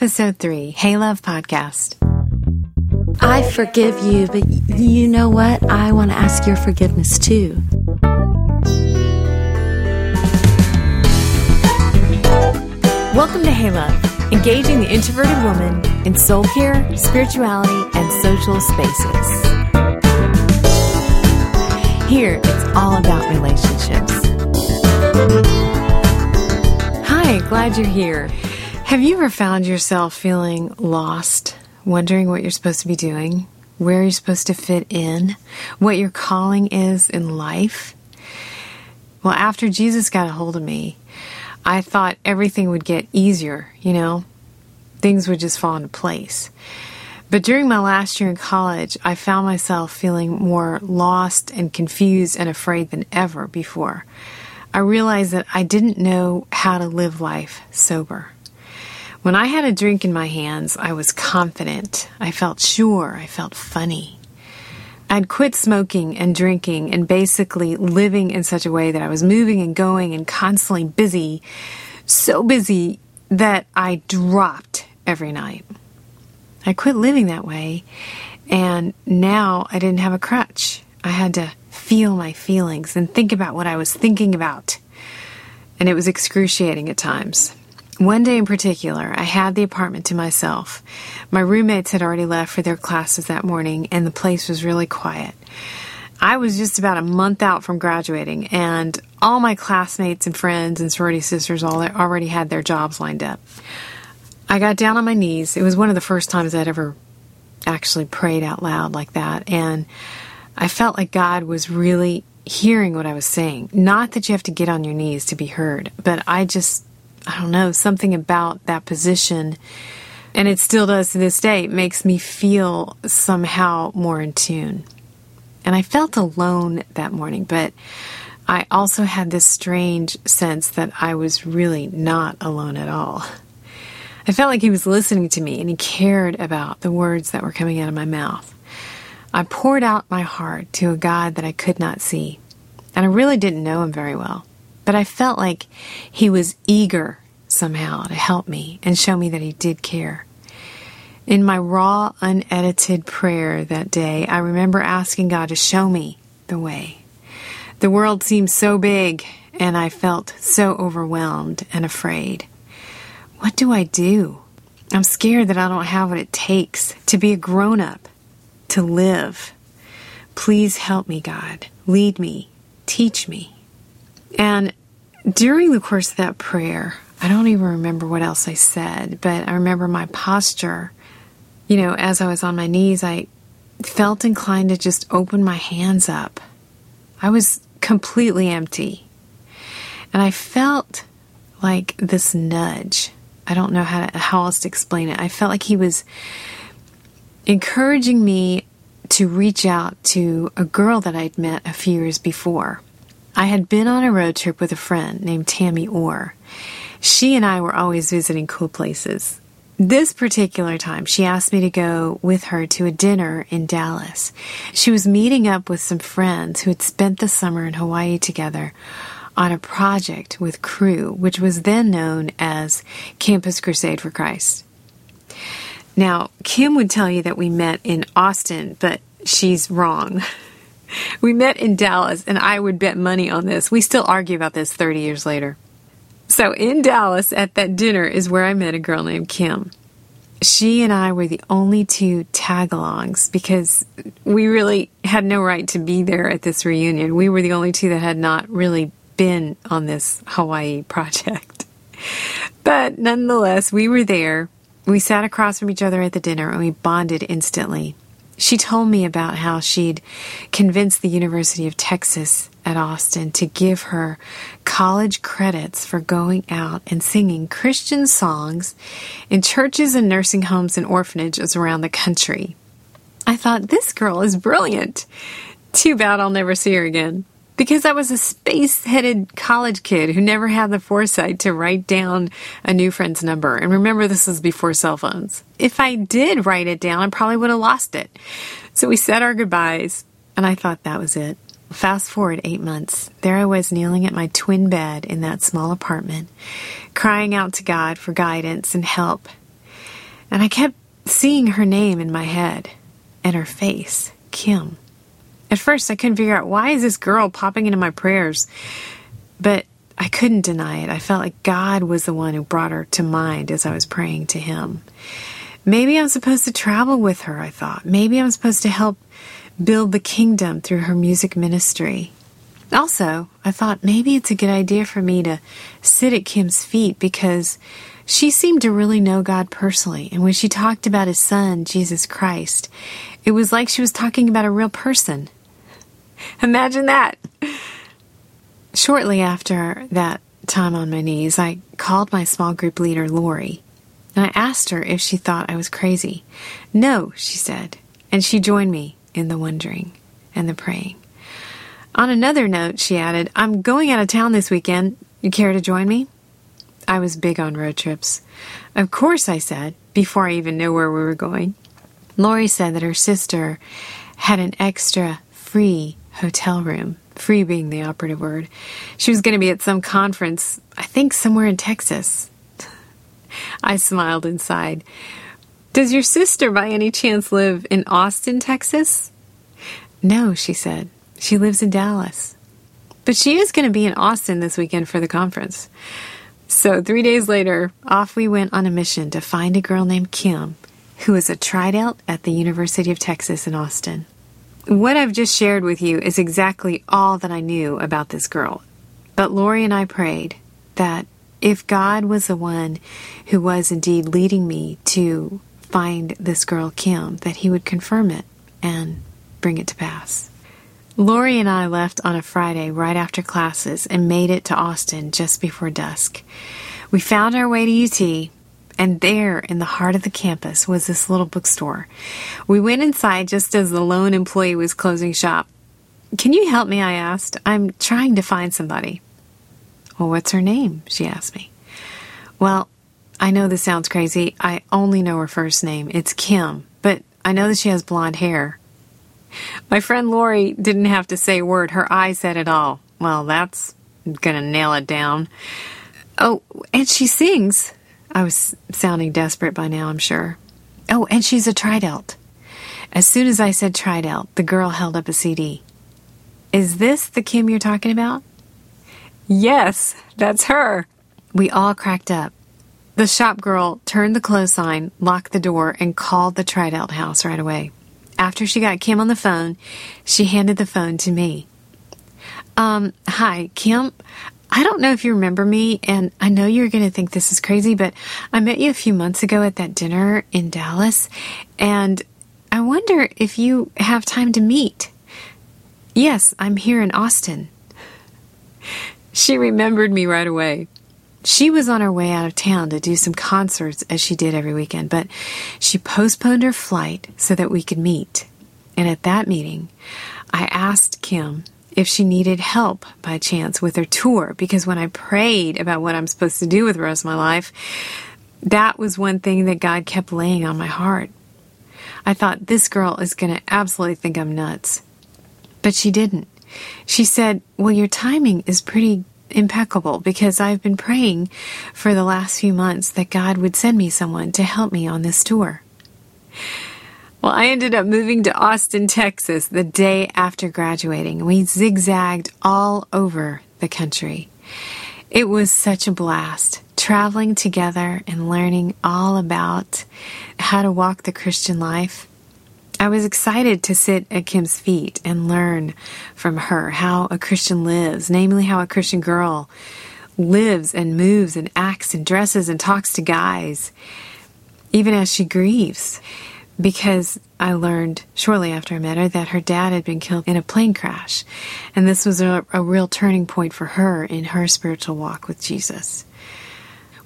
Episode 3 Hey Love Podcast. I forgive you, but you know what? I want to ask your forgiveness too. Welcome to Hey Love, engaging the introverted woman in soul care, spirituality, and social spaces. Here, it's all about relationships. Hi, glad you're here. Have you ever found yourself feeling lost, wondering what you're supposed to be doing, where you're supposed to fit in, what your calling is in life? Well, after Jesus got a hold of me, I thought everything would get easier, you know, things would just fall into place. But during my last year in college, I found myself feeling more lost and confused and afraid than ever before. I realized that I didn't know how to live life sober. When I had a drink in my hands, I was confident. I felt sure. I felt funny. I'd quit smoking and drinking and basically living in such a way that I was moving and going and constantly busy, so busy that I dropped every night. I quit living that way, and now I didn't have a crutch. I had to feel my feelings and think about what I was thinking about. And it was excruciating at times. One day in particular, I had the apartment to myself. My roommates had already left for their classes that morning, and the place was really quiet. I was just about a month out from graduating, and all my classmates and friends and sorority sisters all already had their jobs lined up. I got down on my knees. It was one of the first times I'd ever actually prayed out loud like that, and I felt like God was really hearing what I was saying. Not that you have to get on your knees to be heard, but I just I don't know, something about that position, and it still does to this day, makes me feel somehow more in tune. And I felt alone that morning, but I also had this strange sense that I was really not alone at all. I felt like he was listening to me and he cared about the words that were coming out of my mouth. I poured out my heart to a God that I could not see, and I really didn't know him very well. But I felt like he was eager somehow to help me and show me that he did care. In my raw, unedited prayer that day, I remember asking God to show me the way. The world seemed so big, and I felt so overwhelmed and afraid. What do I do? I'm scared that I don't have what it takes to be a grown up, to live. Please help me, God. Lead me. Teach me. And during the course of that prayer, I don't even remember what else I said, but I remember my posture. You know, as I was on my knees, I felt inclined to just open my hands up. I was completely empty. And I felt like this nudge. I don't know how, to, how else to explain it. I felt like he was encouraging me to reach out to a girl that I'd met a few years before. I had been on a road trip with a friend named Tammy Orr. She and I were always visiting cool places. This particular time, she asked me to go with her to a dinner in Dallas. She was meeting up with some friends who had spent the summer in Hawaii together on a project with Cru, which was then known as Campus Crusade for Christ. Now, Kim would tell you that we met in Austin, but she's wrong. We met in Dallas, and I would bet money on this. We still argue about this 30 years later. So, in Dallas at that dinner is where I met a girl named Kim. She and I were the only two tagalongs because we really had no right to be there at this reunion. We were the only two that had not really been on this Hawaii project. But nonetheless, we were there. We sat across from each other at the dinner and we bonded instantly. She told me about how she'd convinced the University of Texas at Austin to give her college credits for going out and singing Christian songs in churches and nursing homes and orphanages around the country. I thought, this girl is brilliant. Too bad I'll never see her again because I was a space headed college kid who never had the foresight to write down a new friend's number. And remember, this was before cell phones. If I did write it down, I probably would have lost it. So we said our goodbyes, and I thought that was it. Fast forward eight months. There I was kneeling at my twin bed in that small apartment, crying out to God for guidance and help. And I kept seeing her name in my head and her face, Kim. At first, I couldn't figure out why is this girl popping into my prayers, but I couldn't deny it. I felt like God was the one who brought her to mind as I was praying to Him. Maybe I'm supposed to travel with her, I thought. Maybe I'm supposed to help build the kingdom through her music ministry. Also, I thought maybe it's a good idea for me to sit at Kim's feet because she seemed to really know God personally. And when she talked about his son, Jesus Christ, it was like she was talking about a real person. Imagine that. Shortly after that time on my knees, I called my small group leader, Lori, and I asked her if she thought I was crazy. No, she said, and she joined me in the wondering and the praying. On another note, she added, I'm going out of town this weekend. You care to join me? I was big on road trips. Of course, I said, before I even knew where we were going. Lori said that her sister had an extra free hotel room, free being the operative word. She was going to be at some conference, I think somewhere in Texas. I smiled inside. Does your sister by any chance live in Austin, Texas? No, she said. She lives in Dallas. But she is going to be in Austin this weekend for the conference. So, three days later, off we went on a mission to find a girl named Kim who is a Tri Delt at the University of Texas in Austin. What I've just shared with you is exactly all that I knew about this girl. But Lori and I prayed that if God was the one who was indeed leading me to find this girl, Kim, that he would confirm it and bring it to pass. Lori and I left on a Friday right after classes and made it to Austin just before dusk. We found our way to UT, and there in the heart of the campus was this little bookstore. We went inside just as the lone employee was closing shop. Can you help me? I asked. I'm trying to find somebody. Well, what's her name? She asked me. Well, I know this sounds crazy. I only know her first name. It's Kim, but I know that she has blonde hair. My friend Lori didn't have to say a word. Her eyes said it all. Well, that's gonna nail it down. Oh, and she sings. I was sounding desperate by now, I'm sure. Oh, and she's a Tri Delt. As soon as I said Tri Delt, the girl held up a CD. Is this the Kim you're talking about? Yes, that's her. We all cracked up. The shop girl turned the close sign, locked the door, and called the Tri Delt house right away. After she got Kim on the phone, she handed the phone to me. Um, hi, Kim. I don't know if you remember me, and I know you're going to think this is crazy, but I met you a few months ago at that dinner in Dallas, and I wonder if you have time to meet. Yes, I'm here in Austin. She remembered me right away. She was on her way out of town to do some concerts as she did every weekend, but she postponed her flight so that we could meet. And at that meeting, I asked Kim if she needed help by chance with her tour because when I prayed about what I'm supposed to do with the rest of my life, that was one thing that God kept laying on my heart. I thought this girl is going to absolutely think I'm nuts. But she didn't. She said, Well, your timing is pretty impeccable because I've been praying for the last few months that God would send me someone to help me on this tour. Well, I ended up moving to Austin, Texas the day after graduating. We zigzagged all over the country. It was such a blast traveling together and learning all about how to walk the Christian life I was excited to sit at Kim's feet and learn from her how a Christian lives, namely how a Christian girl lives and moves and acts and dresses and talks to guys, even as she grieves. Because I learned shortly after I met her that her dad had been killed in a plane crash, and this was a, a real turning point for her in her spiritual walk with Jesus.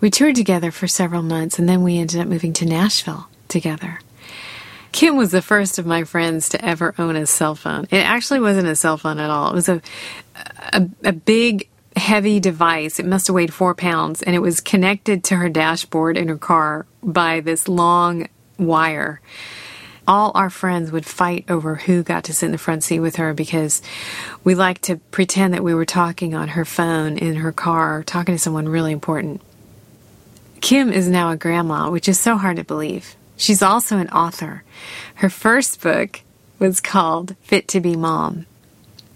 We toured together for several months, and then we ended up moving to Nashville together. Kim was the first of my friends to ever own a cell phone. It actually wasn't a cell phone at all. It was a a, a big heavy device. It must have weighed four pounds, and it was connected to her dashboard in her car by this long wire. All our friends would fight over who got to sit in the front seat with her because we liked to pretend that we were talking on her phone in her car, talking to someone really important. Kim is now a grandma, which is so hard to believe. She's also an author. Her first book was called Fit to Be Mom.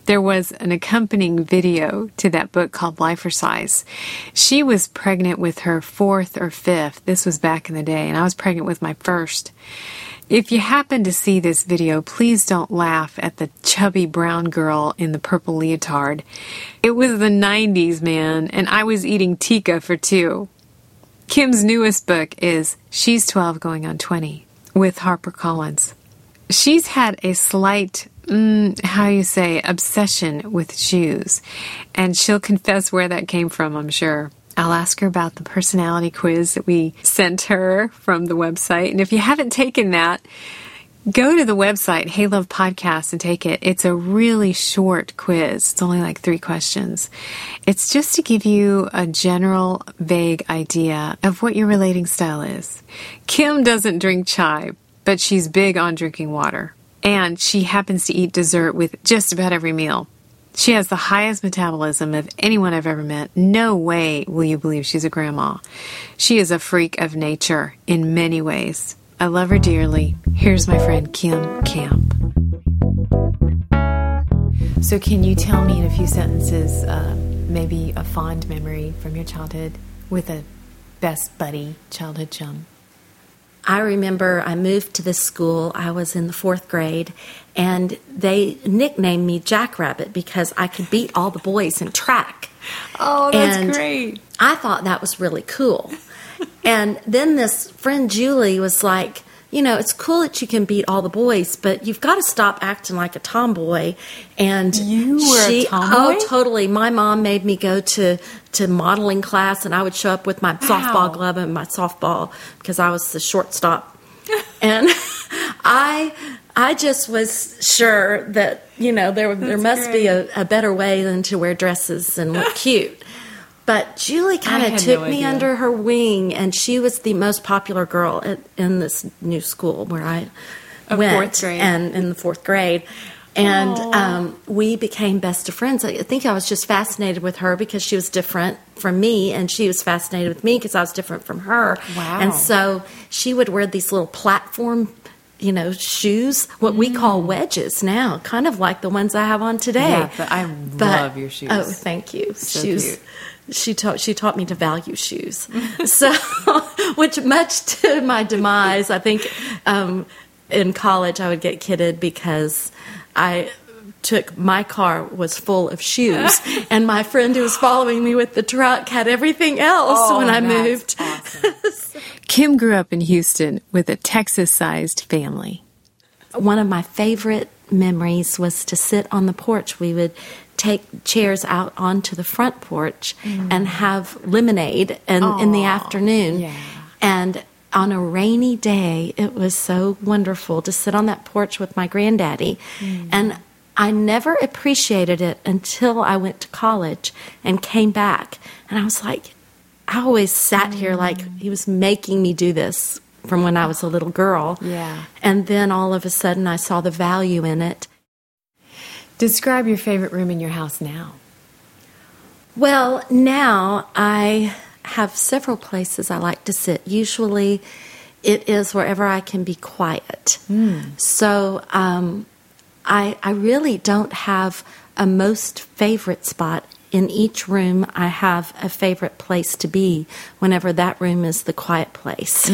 There was an accompanying video to that book called Life or Size. She was pregnant with her fourth or fifth. This was back in the day, and I was pregnant with my first. If you happen to see this video, please don't laugh at the chubby brown girl in the purple leotard. It was the 90s, man, and I was eating tikka for two. Kim's newest book is She's 12 Going on 20 with HarperCollins. She's had a slight, mm, how you say, obsession with shoes, and she'll confess where that came from, I'm sure. I'll ask her about the personality quiz that we sent her from the website. And if you haven't taken that, go to the website, Hey Love Podcast, and take it. It's a really short quiz. It's only like three questions. It's just to give you a general, vague idea of what your relating style is. Kim doesn't drink chai, but she's big on drinking water. And she happens to eat dessert with just about every meal. She has the highest metabolism of anyone I've ever met. No way will you believe she's a grandma. She is a freak of nature in many ways. I love her dearly. Here's my friend Kim Camp. So, can you tell me in a few sentences, uh, maybe a fond memory from your childhood with a best buddy, childhood chum? I remember I moved to this school. I was in the fourth grade, and they nicknamed me Jackrabbit because I could beat all the boys in track. Oh, that's And great. I thought that was really cool. and then this friend Julie was like, you know, it's cool that you can beat all the boys, but you've got to stop acting like a tomboy. And You were a she, tomboy? Oh, totally. My mom made me go to to modeling class, and I would show up with my softball glove and my softball because I was the shortstop. and I I just was sure that you know there there must be a, a better way than to wear dresses and look cute. But Julie kind of took no me idea. under her wing, and she was the most popular girl at, in this new school where I Of went, fourth grade. and in the fourth grade. And um, we became best of friends. I think I was just fascinated with her because she was different from me, and she was fascinated with me because I was different from her. Wow. And so she would wear these little platform, you know, shoes, what we call Mm. wedges now, kind of like the ones I have on today. Yeah, but I love your shoes. Oh, thank you. So shoes. cute. She taught she taught me to value shoes. so, which much to my demise, I think um, in college I would get kidded because I took my car was full of shoes and my friend who was following me with the truck had everything else Oh, when I moved. Kim grew up in Houston with a Texas sized family. One of my favorite memories was to sit on the porch. We would take chairs out onto the front porch and have lemonade in, in the afternoon. yeah. And on a rainy day, it was so wonderful to sit on that porch with my granddaddy. Mm. And I never appreciated it until I went to college and came back. And I was like, I always sat here mm. like he was making me do this from when I was a little girl. Yeah. And then all of a sudden I saw the value in it. Describe your favorite room in your house now. Well, now I have several places I like to sit. Usually it is wherever I can be quiet. So um, I, I really don't have a most favorite spot. In each room, I have a favorite place to be whenever that room is the quiet place.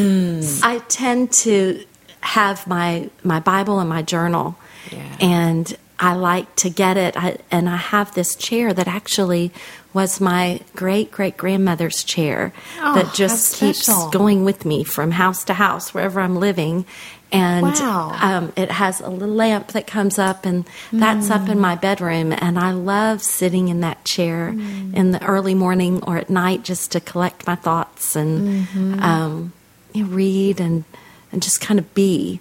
I tend to have my, my Bible and my journal. Yeah. And I like to get it. I, and I have this chair that actually was my great great grandmother's chair Oh, that just keeps special. going with me from house to house wherever I'm living. And Wow. um, it has a little lamp that comes up, and that's up Mm. in my bedroom. And I love sitting in that chair Mm. in the early morning or at night just to collect my thoughts and Mm-hmm. um, read and and just kind of be.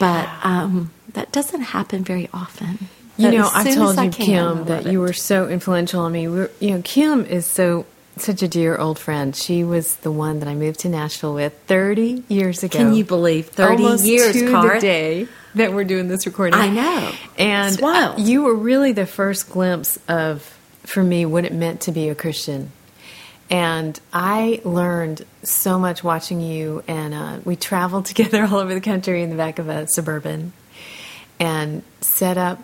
But um, that doesn't happen very often. You know, I've told I you, can, Kim, that you were so influential on me. We're, you know, Kim is so such a dear old friend. She was the one that I moved to Nashville with 30 years ago. Can you believe 30 Almost years, to the Cart? day that we're doing this recording. I know. And It's wild. you were really the first glimpse of, for me, what it meant to be a Christian. And I learned so much watching you, and uh, we traveled together all over the country in the back of a suburban and set up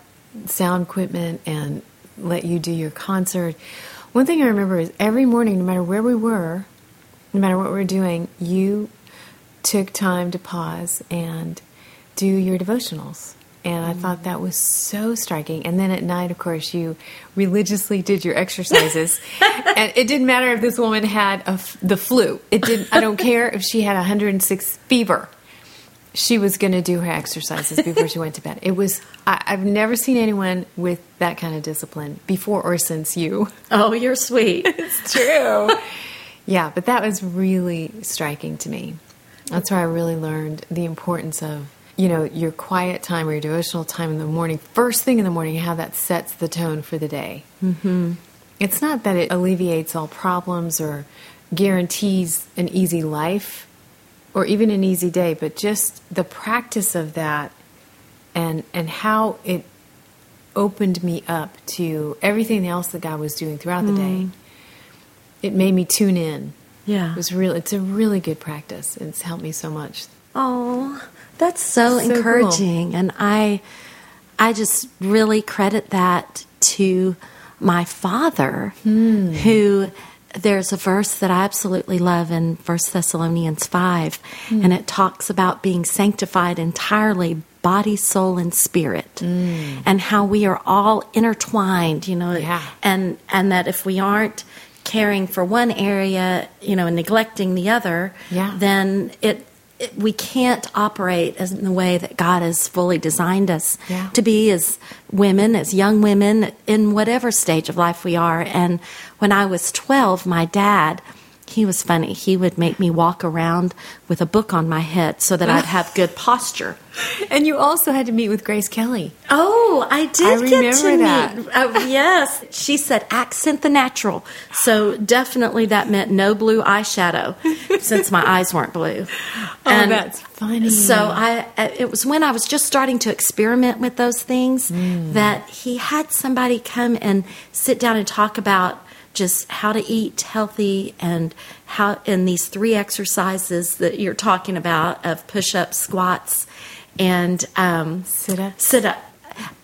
sound equipment and let you do your concert. One thing I remember is every morning, no matter where we were, no matter what we were doing, you took time to pause and do your devotionals. And I thought that was so striking. And then at night, of course, you religiously did your exercises. and it didn't matter if this woman had a f- the flu. It didn't. I don't care if she had 106 fever. She was going to do her exercises before she went to bed. It was. I, I've never seen anyone with that kind of discipline before or since you. Oh, you're sweet. It's true. yeah, but that was really striking to me. That's where I really learned the importance of you know your quiet time or your devotional time in the morning, first thing in the morning, how that sets the tone for the day. Mm-hmm. It's not that it alleviates all problems or guarantees an easy life or even an easy day, but just the practice of that and and how it opened me up to everything else that God was doing throughout the day. It made me tune in. Yeah. It was real it's a really good practice. It's helped me so much. Oh, that's so, So cool. encouraging, and I, I just really credit that to my father, Hmm. who. There's a verse that I absolutely love in First Thessalonians five, Hmm. and it talks about being sanctified entirely, body, soul, and spirit, and how we are all intertwined. You know. Yeah. and and that if we aren't caring for one area, you know, and neglecting the other, Yeah. then it, it we can't operate as in the way that God has fully designed us Yeah. to be as women, as young women, in whatever stage of life we are. And when I was twelve, my dad. He was funny. He would make me walk around with a book on my head so that I'd have good posture. And you also had to meet with Grace Kelly. Oh, I did I get to that. meet. Oh, yes, she said accent the natural. So definitely that meant no blue eyeshadow, since my eyes weren't blue. Oh, that's funny. So I, it was when I was just starting to experiment with those things Mm. that he had somebody come and sit down and talk about just how to eat healthy and how in these three exercises that you're talking about of push-ups, squats, and um, Sit up. Sit up.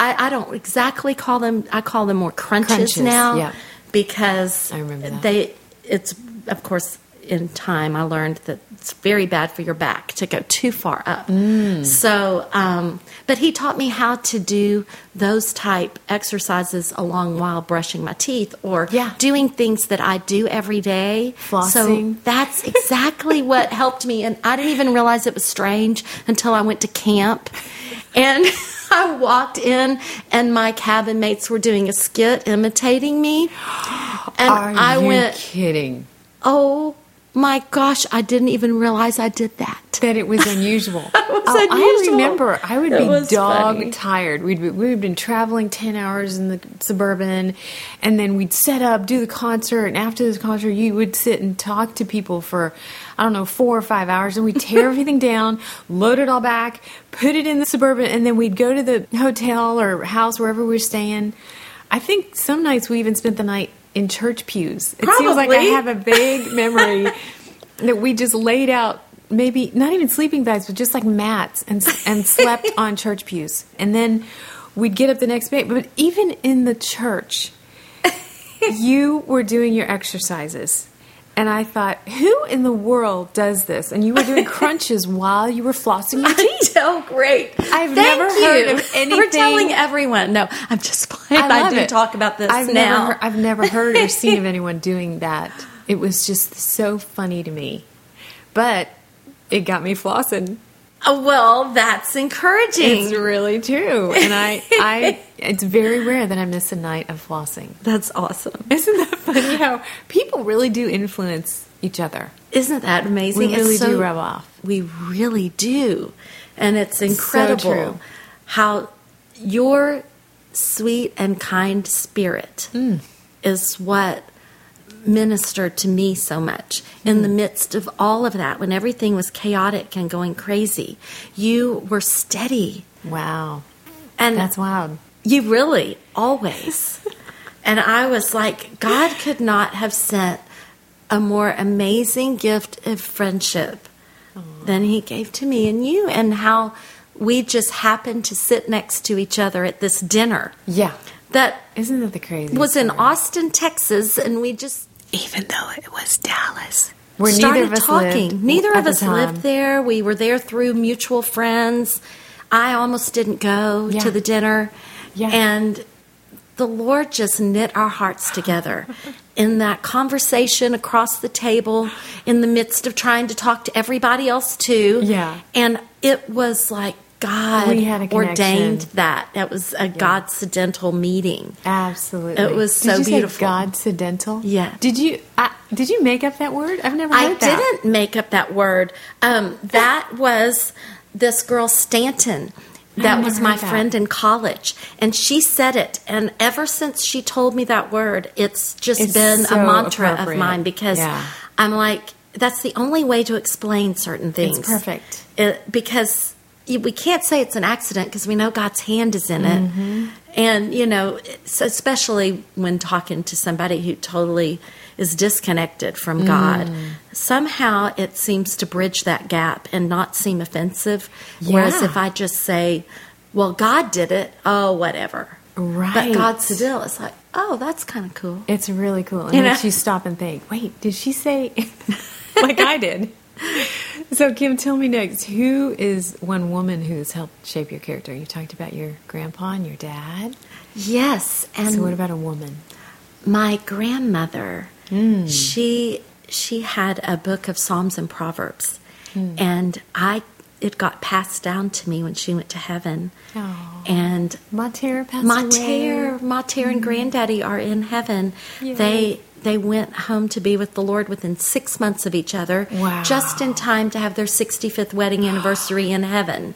I, I don't exactly call them. I call them more crunches, Crunches, now yeah. because I remember that. they. It's of course in time I learned that it's very bad for your back to go too far up. Mm. So, um, but he taught me how to do those type exercises along while brushing my teeth or Yeah. doing things that I do every day. Flossing. So that's exactly what helped me, and I didn't even realize it was strange until I went to camp and. I walked in and my cabin mates were doing a skit imitating me. And Are I you went, kidding? Oh my gosh, I didn't even realize I did that. That it was unusual. was Oh, I remember. I would It be dog funny. tired. We'd be, we had been traveling ten hours in the suburban, and then we'd set up, do the concert, and after the concert, you would sit and talk to people for I don't know four or five hours, and we'd tear everything down, load it all back, put it in the suburban, and then we'd go to the hotel or house wherever we were staying. I think some nights we even spent the night in church pews. It seems like I have a vague memory that we just laid out maybe not even sleeping bags, but just like mats and and slept on church pews. And then we'd get up the next day. But even in the church, you were doing your exercises. And I thought, who in the world does this? And you were doing crunches while you were flossing your teeth. Oh, great. I've Thank never you heard of anything- telling everyone. No, I'm just playing. I, love do it. talk about this I've now. Never heard, I've never heard or seen of anyone doing that. It was just so funny to me. But it got me flossing. Oh, well, that's encouraging. It's really true. And I, I, it's very rare that I miss a night of flossing. that's awesome. Isn't that funny how people really do influence each other? Isn't that amazing? We really so- do rub off. We really do. And it's incredible true. how your sweet and kind spirit Mm. is what ministered to me so much in Mm. the midst of all of that when everything was chaotic and going crazy you were steady Wow. and That's wild. you really always. and I was like, God could not have sent a more amazing gift of friendship than he gave to me and you, and how we just happened to sit next to each other at this dinner. Yeah. That Isn't that the crazy? was in Austin, Texas, and we just even though it was Dallas. Where started neither of us talking. lived neither of us time. lived there. We were there through mutual friends. I almost didn't go Yeah. to the dinner. Yeah. And the Lord just knit our hearts together in that conversation across the table, in the midst of trying to talk to everybody else too. Yeah. And it was like God ordained that. That was a God-cidental meeting. Absolutely. It was so beautiful. Godcidental. Yeah. Did you? I, did you make up that word? I've never heard I that. didn't make up that word. Um, that was this girl Stanton. That was my that. friend in college, and she said it. And ever since she told me that word, it's just It's been so a mantra of mine because Yeah. I'm like, that's the only way to explain certain things. perfect. It, because we can't say it's an accident because we know God's hand is in it. Mm-hmm. And, you know, especially when talking to somebody who totally is disconnected from Mm. God, somehow it seems to bridge that gap and not seem offensive. Whereas if I just say, well, God did it, oh, whatever. Right. But. God still, it's like, oh, that's kind of cool. It's really cool. It You makes know? you stop and think. Wait, did she say like I did? So Kim, tell me next. Who is one woman who's helped shape your character? You talked about your grandpa and your dad. Yes. And So what about a woman? my grandmother Hmm. she she had a book of psalms and proverbs Hmm. and i it got passed down to me when she went to heaven Aw. and Mater passed mater away. mater and granddaddy are in heaven Yay. they they went home to be with the lord within six months of each other Wow. just in time to have their 65th wedding anniversary in heaven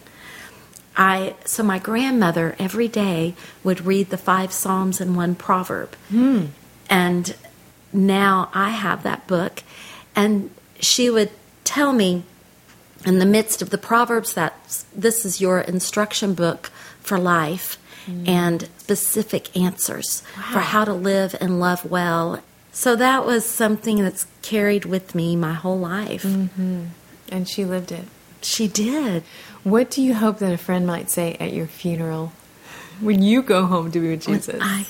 I so my grandmother every day would read the five psalms and one proverb, and now I have that book, and she would tell me in the midst of the proverbs that this is your instruction book for life mm. and specific answers for how to live and love well. So that was something that's carried with me my whole life. Mm-hmm. And she lived it. She did. What do you hope that a friend might say at your funeral when you go home to be with Jesus? I,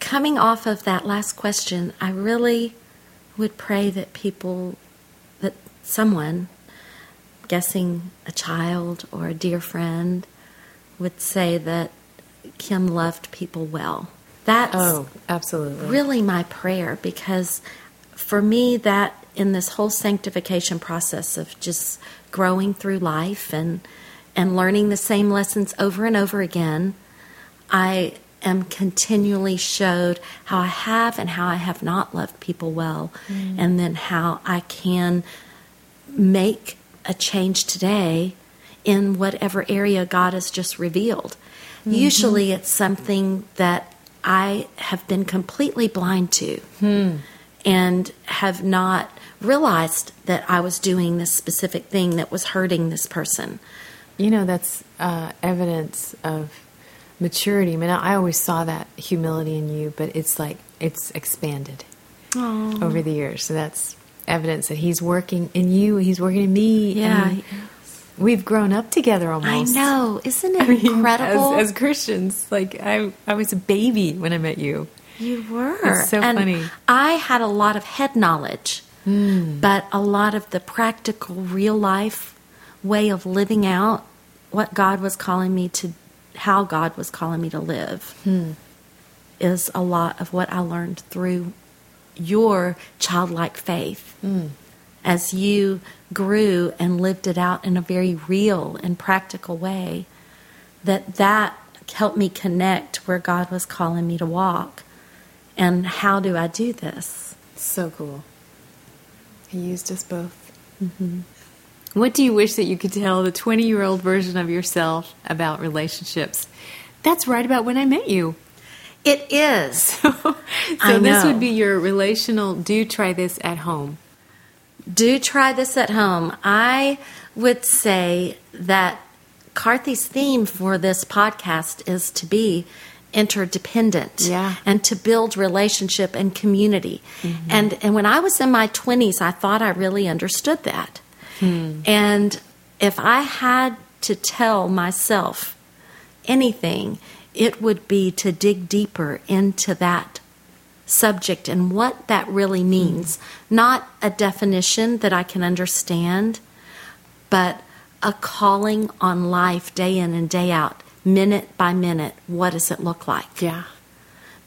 coming off of that last question, I really would pray that people, that someone, guessing a child or a dear friend, would say that Kim loved people well. That's oh, absolutely. really my prayer because for me that in this whole sanctification process of just growing through life and and learning the same lessons over and over again i am continually showed how i have and how i have not loved people well mm. and then how i can make a change today in whatever area God has just revealed. Mm-hmm. Usually it's something that I have been completely blind to hmm. and have not realized that I was doing this specific thing that was hurting this person. You know, that's uh, evidence of maturity. I mean, I always saw that humility in you, but it's like it's expanded over the years. So that's evidence that He's working in you, He's working in me. Yeah. we've grown up together almost. I know. Isn't it I mean, incredible? As, as Christians, like I, I was a baby when I met you. You were. It's so and funny. I had a lot of head knowledge, hmm. but a lot of the practical, real life way of living out what God was calling me to, how God was calling me to live, is a lot of what I learned through your childlike faith. As you grew and lived it out in a very real and practical way, that that helped me connect where God was calling me to walk. And how do I do this? So cool. He used us both. Mm-hmm. What do you wish that you could tell the 20 year old version of yourself about relationships? That's right about when I met you. It is. so this would be your relational do try this at home. do try this at home. I would say that Carthy's theme for this podcast is to be interdependent Yeah. and to build relationship and community. Mm-hmm. And and when I was in my 20s, I thought I really understood that. Hmm. And if I had to tell myself anything, it would be to dig deeper into that subject and what that really hmm. means. Not a definition that I can understand, but a calling on life day in and day out, minute by minute. What does it look like? Yeah.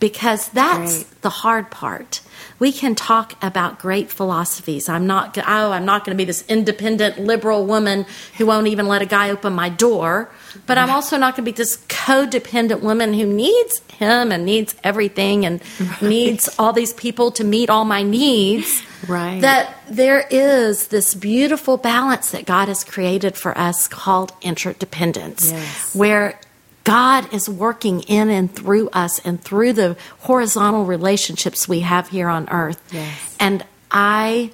Because that's Great. the hard part. We can talk about great philosophies. I'm not oh, I'm not going to be this independent liberal woman who won't even let a guy open my door, but I'm also not going to be this codependent woman who needs him and needs everything and needs all these people to meet all my needs. Right. That there is this beautiful balance that God has created for us called interdependence Yes. where God is working in and through us and through the horizontal relationships we have here on earth. Yes. And I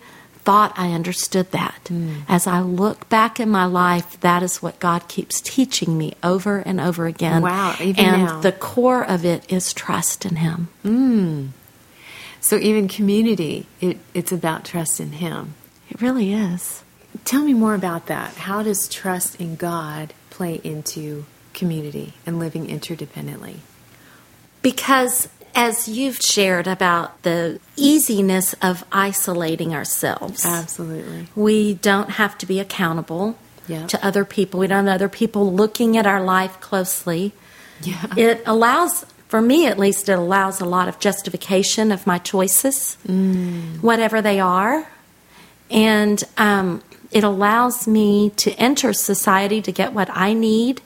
thought I understood that. Hmm. As I look back in my life, that is what God keeps teaching me over and over again. Wow, even and now. the core of it is trust in Him. Hmm. So even community, it, it's about trust in Him. It really is. Tell me more about that. How does trust in God play into community and living interdependently? Because as you've shared about the easiness of isolating ourselves, Absolutely. we don't have to be accountable Yeah. to other people. We don't have other people looking at our life closely. Yeah. It allows, for me at least, it allows a lot of justification of my choices, whatever they are. And um, it allows me to enter society to get what I need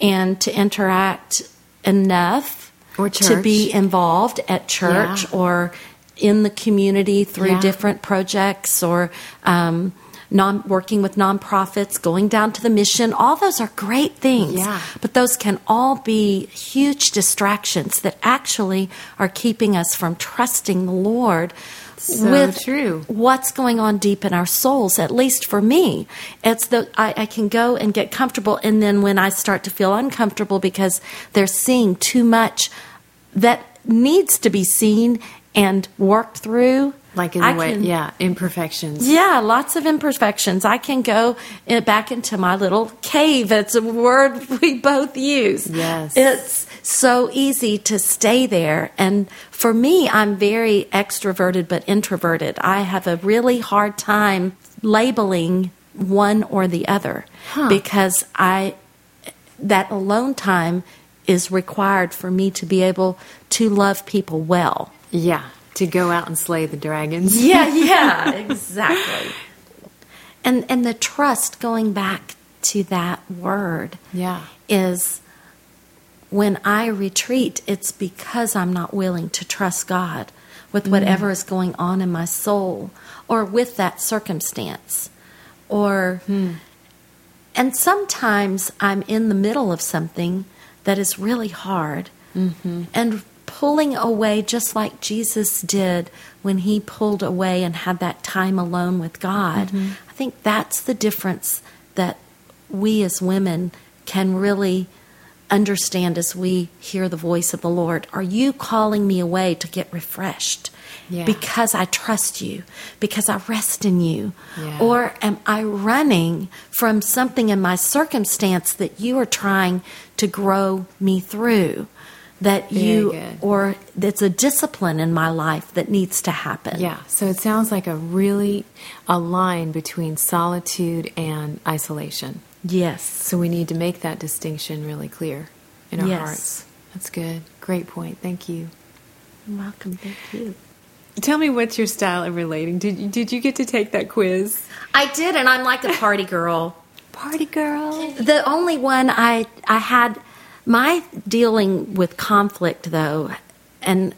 and to interact enough Or to be involved at church Yeah. or in the community through Yeah. different projects or um, non working with nonprofits, going down to the mission. All those are great things, Yeah. but those can all be huge distractions that actually are keeping us from trusting the Lord. So with true. what's going on deep in our souls at least for me it's the I, I can go and get comfortable and then when i start to feel uncomfortable because they're seeing too much that needs to be seen and worked through Like in I the way, can- yeah, imperfections. yeah, lots of imperfections. I can go uh, back into my little cave. It's a word we both use. Yes. It's so easy to stay there. And for me, I'm very extroverted but introverted. I have a really hard time labeling one or the other Huh. because I that alone time is required for me to be able to love people well. Yeah, to go out and slay the dragons. Yeah, yeah, exactly. And and the trust going back to that word Yeah. is when I retreat, it's because I'm not willing to trust God with mm. whatever is going on in my soul or with that circumstance. Or hmm. and sometimes I'm in the middle of something that is really hard mm-hmm. and pulling away just like Jesus did when he pulled away and had that time alone with God. Mm-hmm. I think that's the difference that we as women can really understand as we hear the voice of the Lord. Are you calling me away to get refreshed? Yeah. Because I trust you, because I rest in you. Yeah. Or am I running from something in my circumstance that you are trying to grow me through? That Very you, good. or it's a discipline in my life that needs to happen. Yeah, so it sounds like a really a line between solitude and isolation. Yes. So we need to make that distinction really clear in our Yes. hearts. That's good. Great point. Thank you. You're welcome. Thank you. Tell me what's your style of relating? Did you, did you get to take that quiz? I did, and I'm like a party girl. Party girl. The only one I I had my dealing with conflict though, and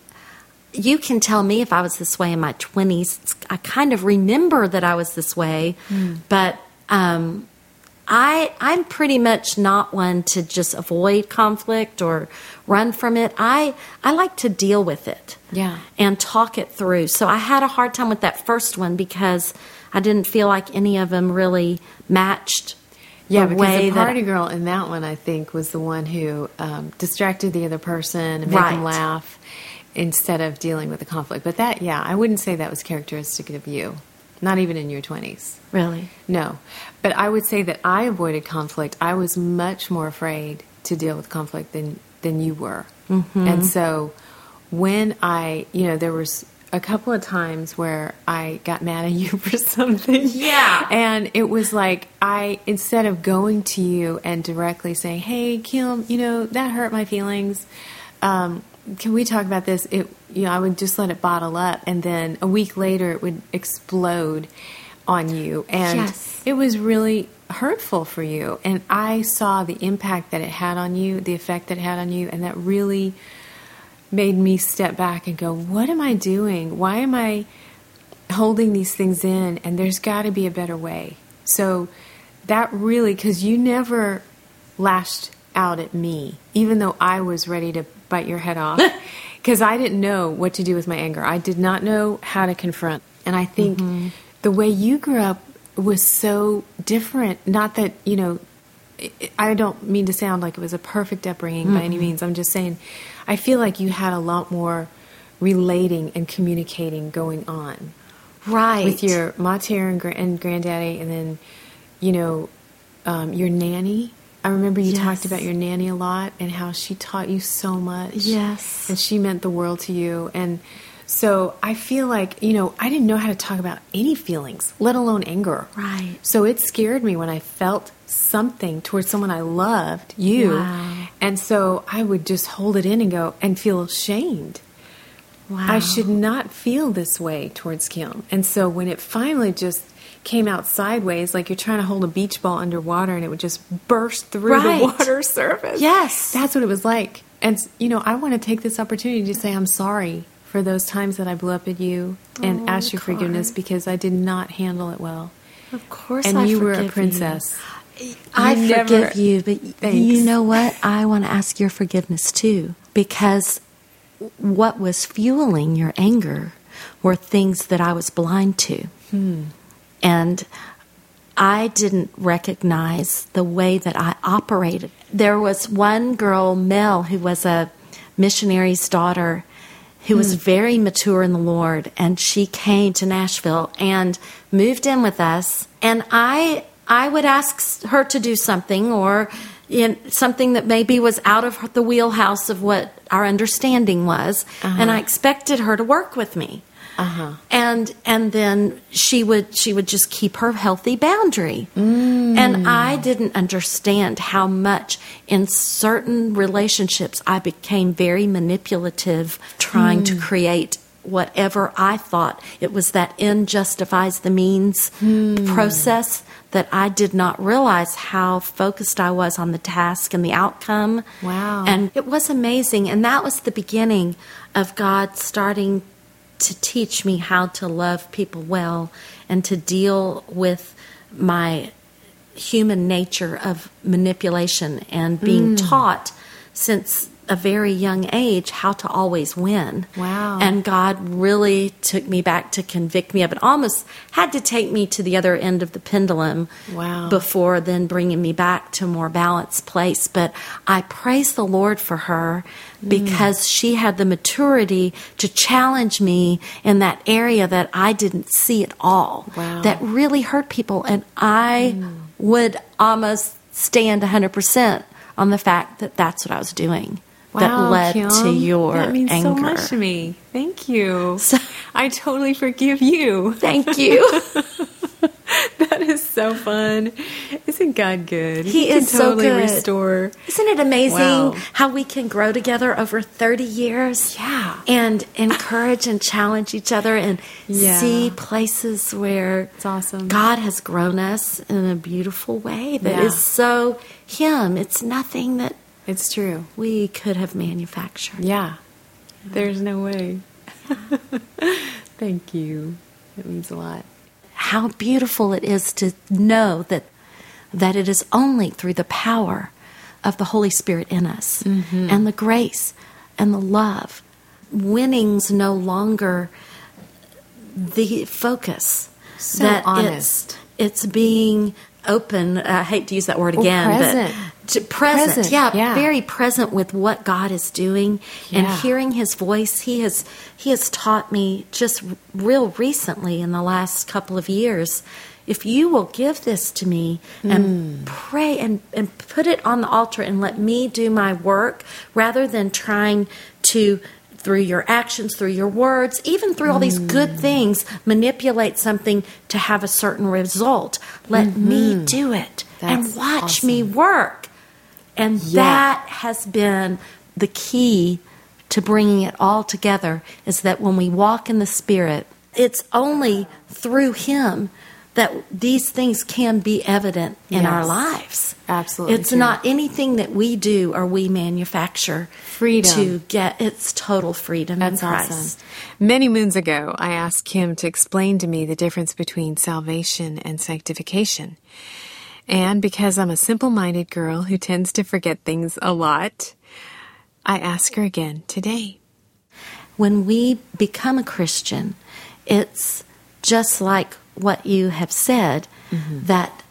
you can tell me if I was this way in my twenties. I kind of remember that I was this way, but um, I I'm pretty much not one to just avoid conflict or run from it. I I like to deal with it Yeah. and talk it through. So I had a hard time with that first one because I didn't feel like any of them really matched Yeah, the because the party girl in that one, I think, was the one who um, distracted the other person and made them laugh instead of dealing with the conflict. But that, yeah, I wouldn't say that was characteristic of you. Not even in your 20s. really No. But I would say that I avoided conflict. I was much more afraid to deal with conflict than, than you were. And so when I, you know, there was a couple of times where I got mad at you for something. Yeah. And it was like I instead of going to you and directly saying, "Hey, Kim, you know, that hurt my feelings. Um, can we talk about this?" It you know, I would just let it bottle up and then a week later it would explode on you and Yes. it was really hurtful for you and I saw the impact that it had on you, the effect that it had on you and that really made me step back and go, "What am I doing? Why am I holding these things in and there's got to be a better way. So that really cuz you never lashed out at me even though I was ready to bite your head off cuz I didn't know what to do with my anger. I did not know how to confront. And I think mm-hmm. the way you grew up was so different, not that, you know, I- I don't mean to sound like it was a perfect upbringing by any means. I'm just saying, I feel like you had a lot more relating and communicating going on right with your mater and, and granddaddy, and then, you know, um, your nanny. I remember you Yes. talked about your nanny a lot and how she taught you so much. Yes. And she meant the world to you. And so I feel like, you know, I didn't know how to talk about any feelings, let alone anger. Right. So it scared me when I felt something towards someone I loved, you. Wow. And so I would just hold it in and go and feel ashamed. wow I should not feel this way towards Kim. And so when it finally just came out sideways, like you're trying to hold a beach ball underwater and it would just burst through Right. the water surface. Yes. That's what it was like. And, you know, I want to take this opportunity to say I'm sorry for those times that I blew up at you and Oh, ask your forgiveness because I did not handle it well. of course And I you were a princess. you. I never- forgive you, but Thanks. you know what? I want to ask your forgiveness too, because what was fueling your anger were things that I was blind to. Hmm. And I didn't recognize the way that I operated. There was one girl, Mel, who was a missionary's daughter who was very mature in the Lord and she came to Nashville and moved in with us and I I would ask her to do something or in something that maybe was out of the wheelhouse of what our understanding was. Uh-huh. And I expected her to work with me. Uh-huh. and and then she would she would just keep her healthy boundary. Mm. And i didn't understand how much in certain relationships i became very manipulative trying to mm. create whatever i thought. It was that end justifies the means hmm. process that i did not realize how focused i was on the task and the outcome. Wow. and it was amazing. And that was the beginning of god starting to teach me how to love people well and to deal with my human nature of manipulation and being hmm. taught since a very young age how to always win. Wow. And God really took me back to convict me of it. Almost had to take me to the other end of the pendulum Wow. before then bringing me back to a more balanced place. But I praise the Lord for her mm. because she had the maturity to challenge me in that area that I didn't see at all. Wow. That really hurt people. And I mm. would almost stand 100% on the fact that that's what I was doing. That led to your that means anger. so much to me. Thank you. So- I totally forgive you. Thank you. That is so fun. Isn't God good? He can is so totally good. restore. Isn't it amazing Wow. how we can grow together over 30 years? Yeah. And encourage and challenge each other and Yeah. see places where It's awesome. God has grown us in a beautiful way that is Yeah. so Him. It's nothing that It's true. we could have manufactured. Yeah. There's no way. Thank you. It means a lot. how beautiful it is to know that that it is only through the power of the Holy Spirit in us Mm-hmm. and the grace and the love. Winning's no longer the focus. So that honest. It's, it's being open. I hate to use that word again, but present, Present, yeah, yeah. very present with what God is doing and hearing His voice. He has He has taught me just real recently in the last couple of years. If you will give this to me and hmm. pray and, and put it on the altar and let me do my work rather than trying to through your actions, through your words, even through all these good hmm. things, manipulate something to have a certain result. Let me mm-hmm. do it That's and watch me work. And Yeah. that has been the key to bringing it all together is that when we walk in the Spirit, it's only through Him that these things can be evident in our lives. Absolutely It's true. not anything that we do or we manufacture Freedom. to get it's total freedom That's in Christ. awesome. Many moons ago, I asked Kim to explain to me the difference between salvation and sanctification. And because I'm a simple minded girl who tends to forget things a lot, I ask her again today. when we become a Christian, it's just like what you have said mm-hmm. that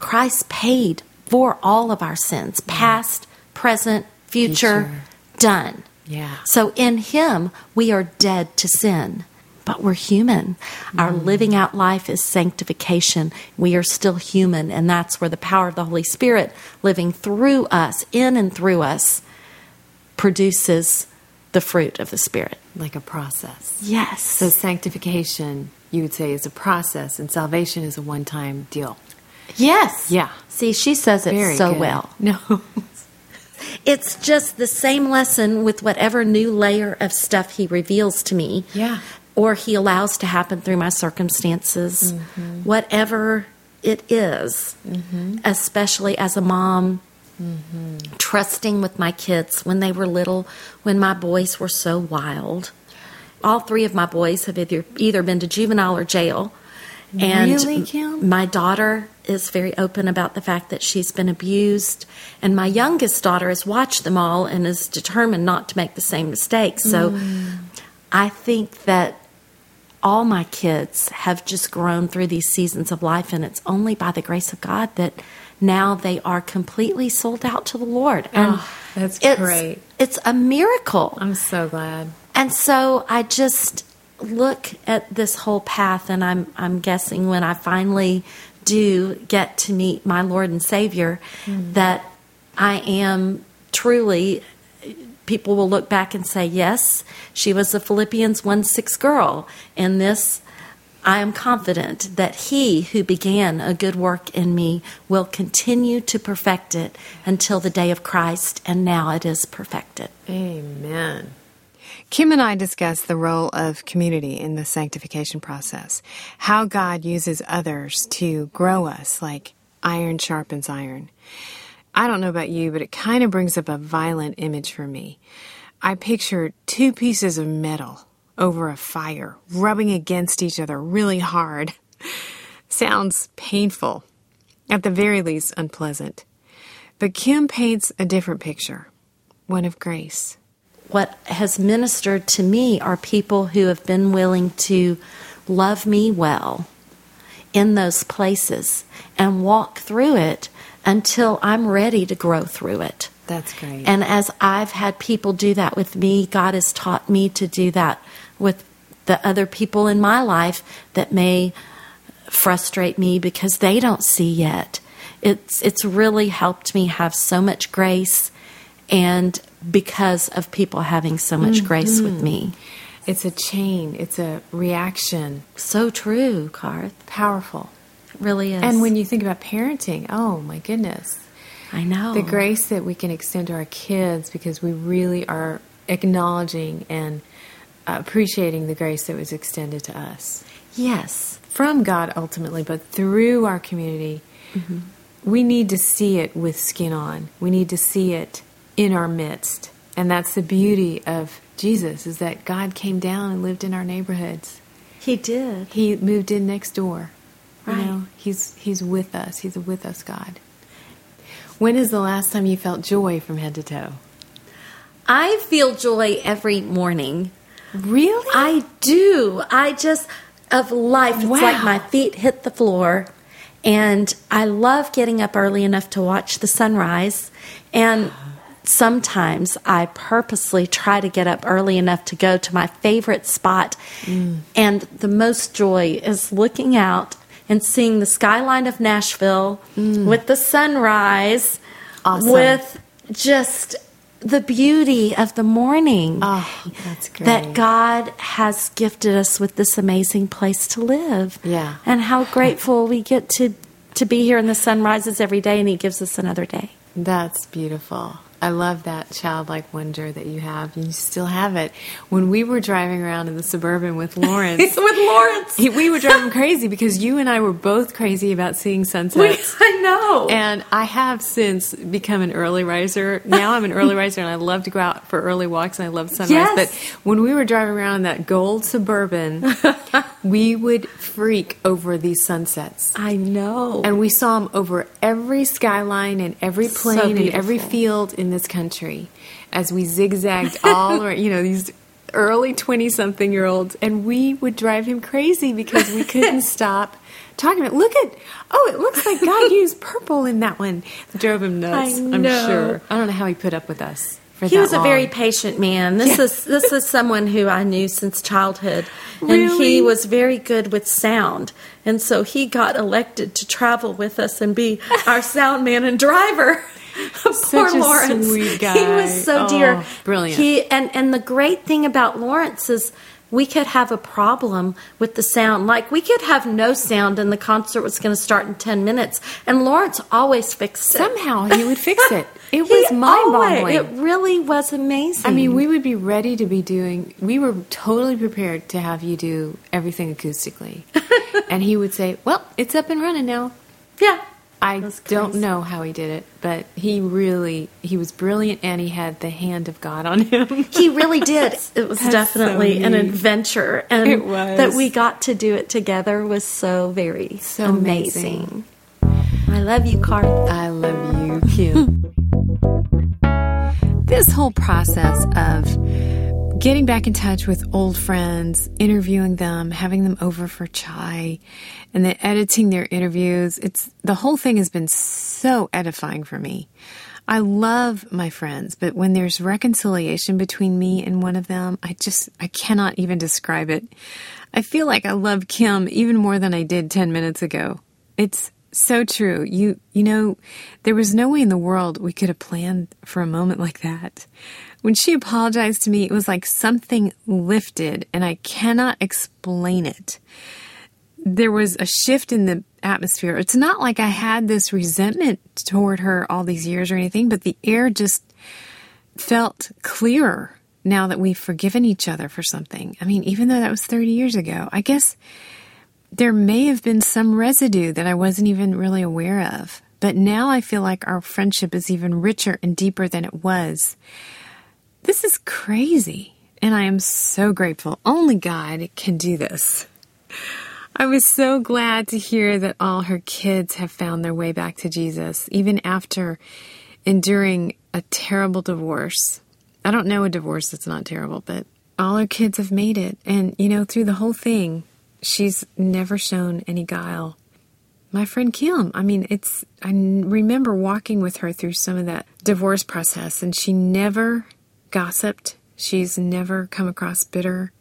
Christ paid for all of our sins, past, present, future, Future. done. Yeah. So in Him, we are dead to sin. But we're human. Our mm. living out life is sanctification. We are still human, and that's where the power of the Holy Spirit living through us, in and through us, produces the fruit of the Spirit. Like a process. Yes. So, sanctification, you would say, is a process, and salvation is a one time deal. yes. Yeah. See, she says it Very so good. well. No. It's just the same lesson with whatever new layer of stuff he reveals to me. Yeah. Or he allows to happen through my circumstances. Mm-hmm. Whatever it is, especially as a mom, Mm-hmm. trusting with my kids when they were little, when my boys were so wild. All three of my boys have either, either been to juvenile or jail. And Really, my daughter is very open about the fact that she's been abused. And my youngest daughter has watched them all and is determined not to make the same mistakes. So Mm. I think that all my kids have just grown through these seasons of life, and it's only by the grace of God that now they are completely sold out to the Lord. And Oh, that's it's, great. It's a miracle. I'm so glad. And so I just look at this whole path, and I'm I'm guessing when I finally do get to meet my Lord and Savior, hmm. that I am truly. People will look back and say, "Yes, she was a Philippians one six girl." In this, I am confident that He who began a good work in me will continue to perfect it until the day of Christ, and now it is perfected. Amen. Kim and I discussed the role of community in the sanctification process, how God uses others to grow us like iron sharpens iron. I don't know about you, but it kind of brings up a violent image for me. I picture two pieces of metal over a fire rubbing against each other really hard. Sounds painful, at the very least unpleasant. But Kim paints a different picture, one of grace. what has ministered to me are people who have been willing to love me well in those places and walk through it until I'm ready to grow through it. That's great. And as I've had people do that with me, God has taught me to do that with the other people in my life that may frustrate me because they don't see yet. It's it's really helped me have so much grace and because of people having so much mm-hmm. grace with me. It's a chain, it's a reaction. So true, Karth. Powerful. Really is. And when you think about parenting, oh my goodness. I know The grace that we can extend to our kids because we really are acknowledging and appreciating the grace that was extended to us Yes. from God ultimately, but through our community. Mm-hmm. We need to see it with skin on. We need to see it in our midst. And that's the beauty of Jesus is that God came down and lived in our neighborhoods. He did. He moved in next door. You Right. know, he's he's with us. He's a with us God. When is the last time you felt joy from head to toe? I feel joy every morning. Really? I do. I just of life. It's Wow. like my feet hit the floor, And I love getting up early enough to watch the sunrise. And sometimes I purposely try to get up early enough to go to my favorite spot. Mm. And the most joy is looking out and seeing the skyline of Nashville mm. with the sunrise, awesome. with just the beauty of the morning. Oh, that's great. That God has gifted us with this amazing place to live. Yeah. And how grateful we get to to be here and the sun rises every day and he gives us another day. That's beautiful. I love that childlike wonder that you have. You still have it. When we were driving around in the suburban with Lawrence, with Lawrence, we were driving crazy because you and I were both crazy about seeing sunsets. We, I know. And I have since become an early riser. Now I'm an early riser, and I love to go out for early walks, and I love sunrise. Yes. But when we were driving around in that gold suburban, we would freak over these sunsets. I know. And we saw them over every skyline and every plane so and every field in this country as we zigzagged all around, you know, these early 20 something year olds. And we would drive him crazy because we couldn't stop talking about, look at, oh, it looks like God used purple in that one. Drove him nuts, I'm sure. I don't know how he put up with us. He was long. a very patient man. This yeah. is this is someone who I knew since childhood, and really? he was very good with sound. And so he got elected to travel with us and be our sound man and driver. Poor Lawrence. Sweet guy. He was so oh, dear. Brilliant. He and and the great thing about Lawrence is we could have a problem with the sound. Like we could have no sound and the concert was going to start in 10 minutes. And Lawrence always fixed it. Somehow he would fix it. It was mind boggling. It really was amazing. I mean, we would be ready to be doing, we were totally prepared to have you do everything acoustically. and he would say, Well, it's up and running now. Yeah. I don't know how he did it, but he really he was brilliant and he had the hand of God on him. he really did. It was That's definitely so an adventure and it was. that we got to do it together was so very so amazing. amazing. I love you, Carl. I love you, Kim. this whole process of getting back in touch with old friends, interviewing them, having them over for chai, and then editing their interviews. It's the whole thing has been so edifying for me. I love my friends, but when there's reconciliation between me and one of them, I just I cannot even describe it. I feel like I love Kim even more than I did 10 minutes ago. It's so true. You you know, there was no way in the world we could have planned for a moment like that. When she apologized to me, it was like something lifted, and I cannot explain it. There was a shift in the atmosphere. It's not like I had this resentment toward her all these years or anything, but the air just felt clearer now that we've forgiven each other for something. I mean, even though that was 30 years ago, I guess there may have been some residue that I wasn't even really aware of. But now I feel like our friendship is even richer and deeper than it was. This is crazy. And I am so grateful. Only God can do this. I was so glad to hear that all her kids have found their way back to Jesus, even after enduring a terrible divorce. I don't know a divorce that's not terrible, but all her kids have made it. And, you know, through the whole thing, she's never shown any guile. My friend Kim, I mean, it's, I remember walking with her through some of that divorce process, and she never gossiped. She's never come across bitter.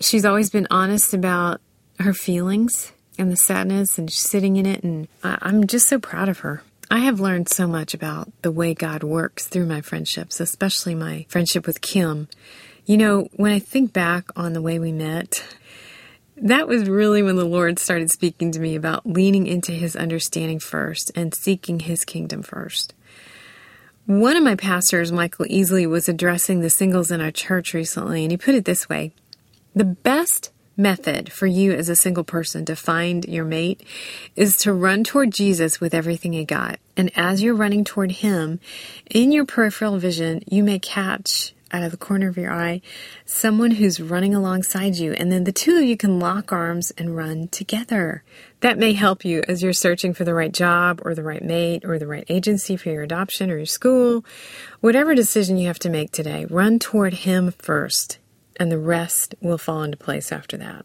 She's always been honest about her feelings and the sadness and sitting in it. And I'm just so proud of her. I have learned so much about the way God works through my friendships, especially my friendship with Kim. You know, when I think back on the way we met, that was really when the Lord started speaking to me about leaning into His understanding first and seeking His kingdom first. One of my pastors, Michael Easley, was addressing the singles in our church recently, and he put it this way The best method for you as a single person to find your mate is to run toward Jesus with everything you got. And as you're running toward Him, in your peripheral vision, you may catch out of the corner of your eye someone who's running alongside you, and then the two of you can lock arms and run together. That may help you as you're searching for the right job or the right mate or the right agency for your adoption or your school. Whatever decision you have to make today, run toward Him first, and the rest will fall into place after that.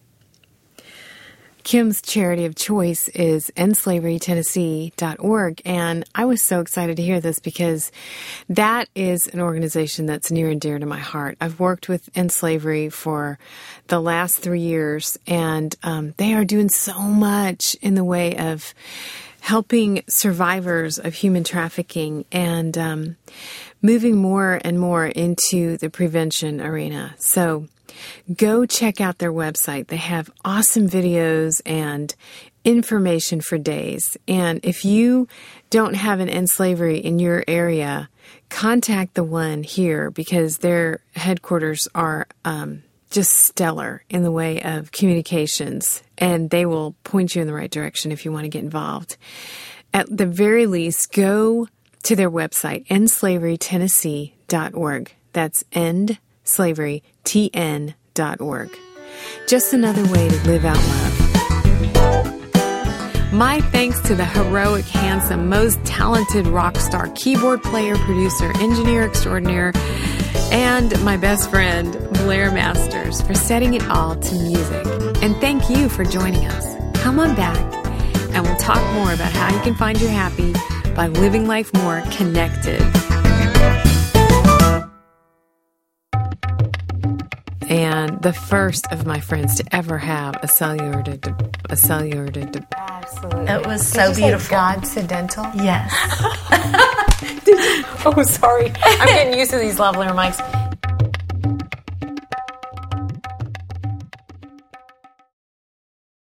Kim's charity of choice is endslaverytennessee.org. And I was so excited to hear this because that is an organization that's near and dear to my heart. I've worked with End Slavery for the last three years, and um, they are doing so much in the way of helping survivors of human trafficking and um, moving more and more into the prevention arena. So go check out their website. They have awesome videos and information for days. And if you don't have an end slavery in your area, contact the one here because their headquarters are um, just stellar in the way of communications, and they will point you in the right direction if you want to get involved. At the very least, go to their website, endslaverytennessee.org. That's endslaverytn.org. Just another way to live out love. My thanks to the heroic, handsome, most talented rock star, keyboard player, producer, engineer extraordinaire, and my best friend, Blair Masters, for setting it all to music. And thank you for joining us. Come on back, and we'll talk more about how you can find your happy by living life more connected. And the first of my friends to ever have a cellular de- a cellular de- absolutely it was so beautiful. Godcidental. Yes. oh, sorry. I'm getting used to these lavalier mics.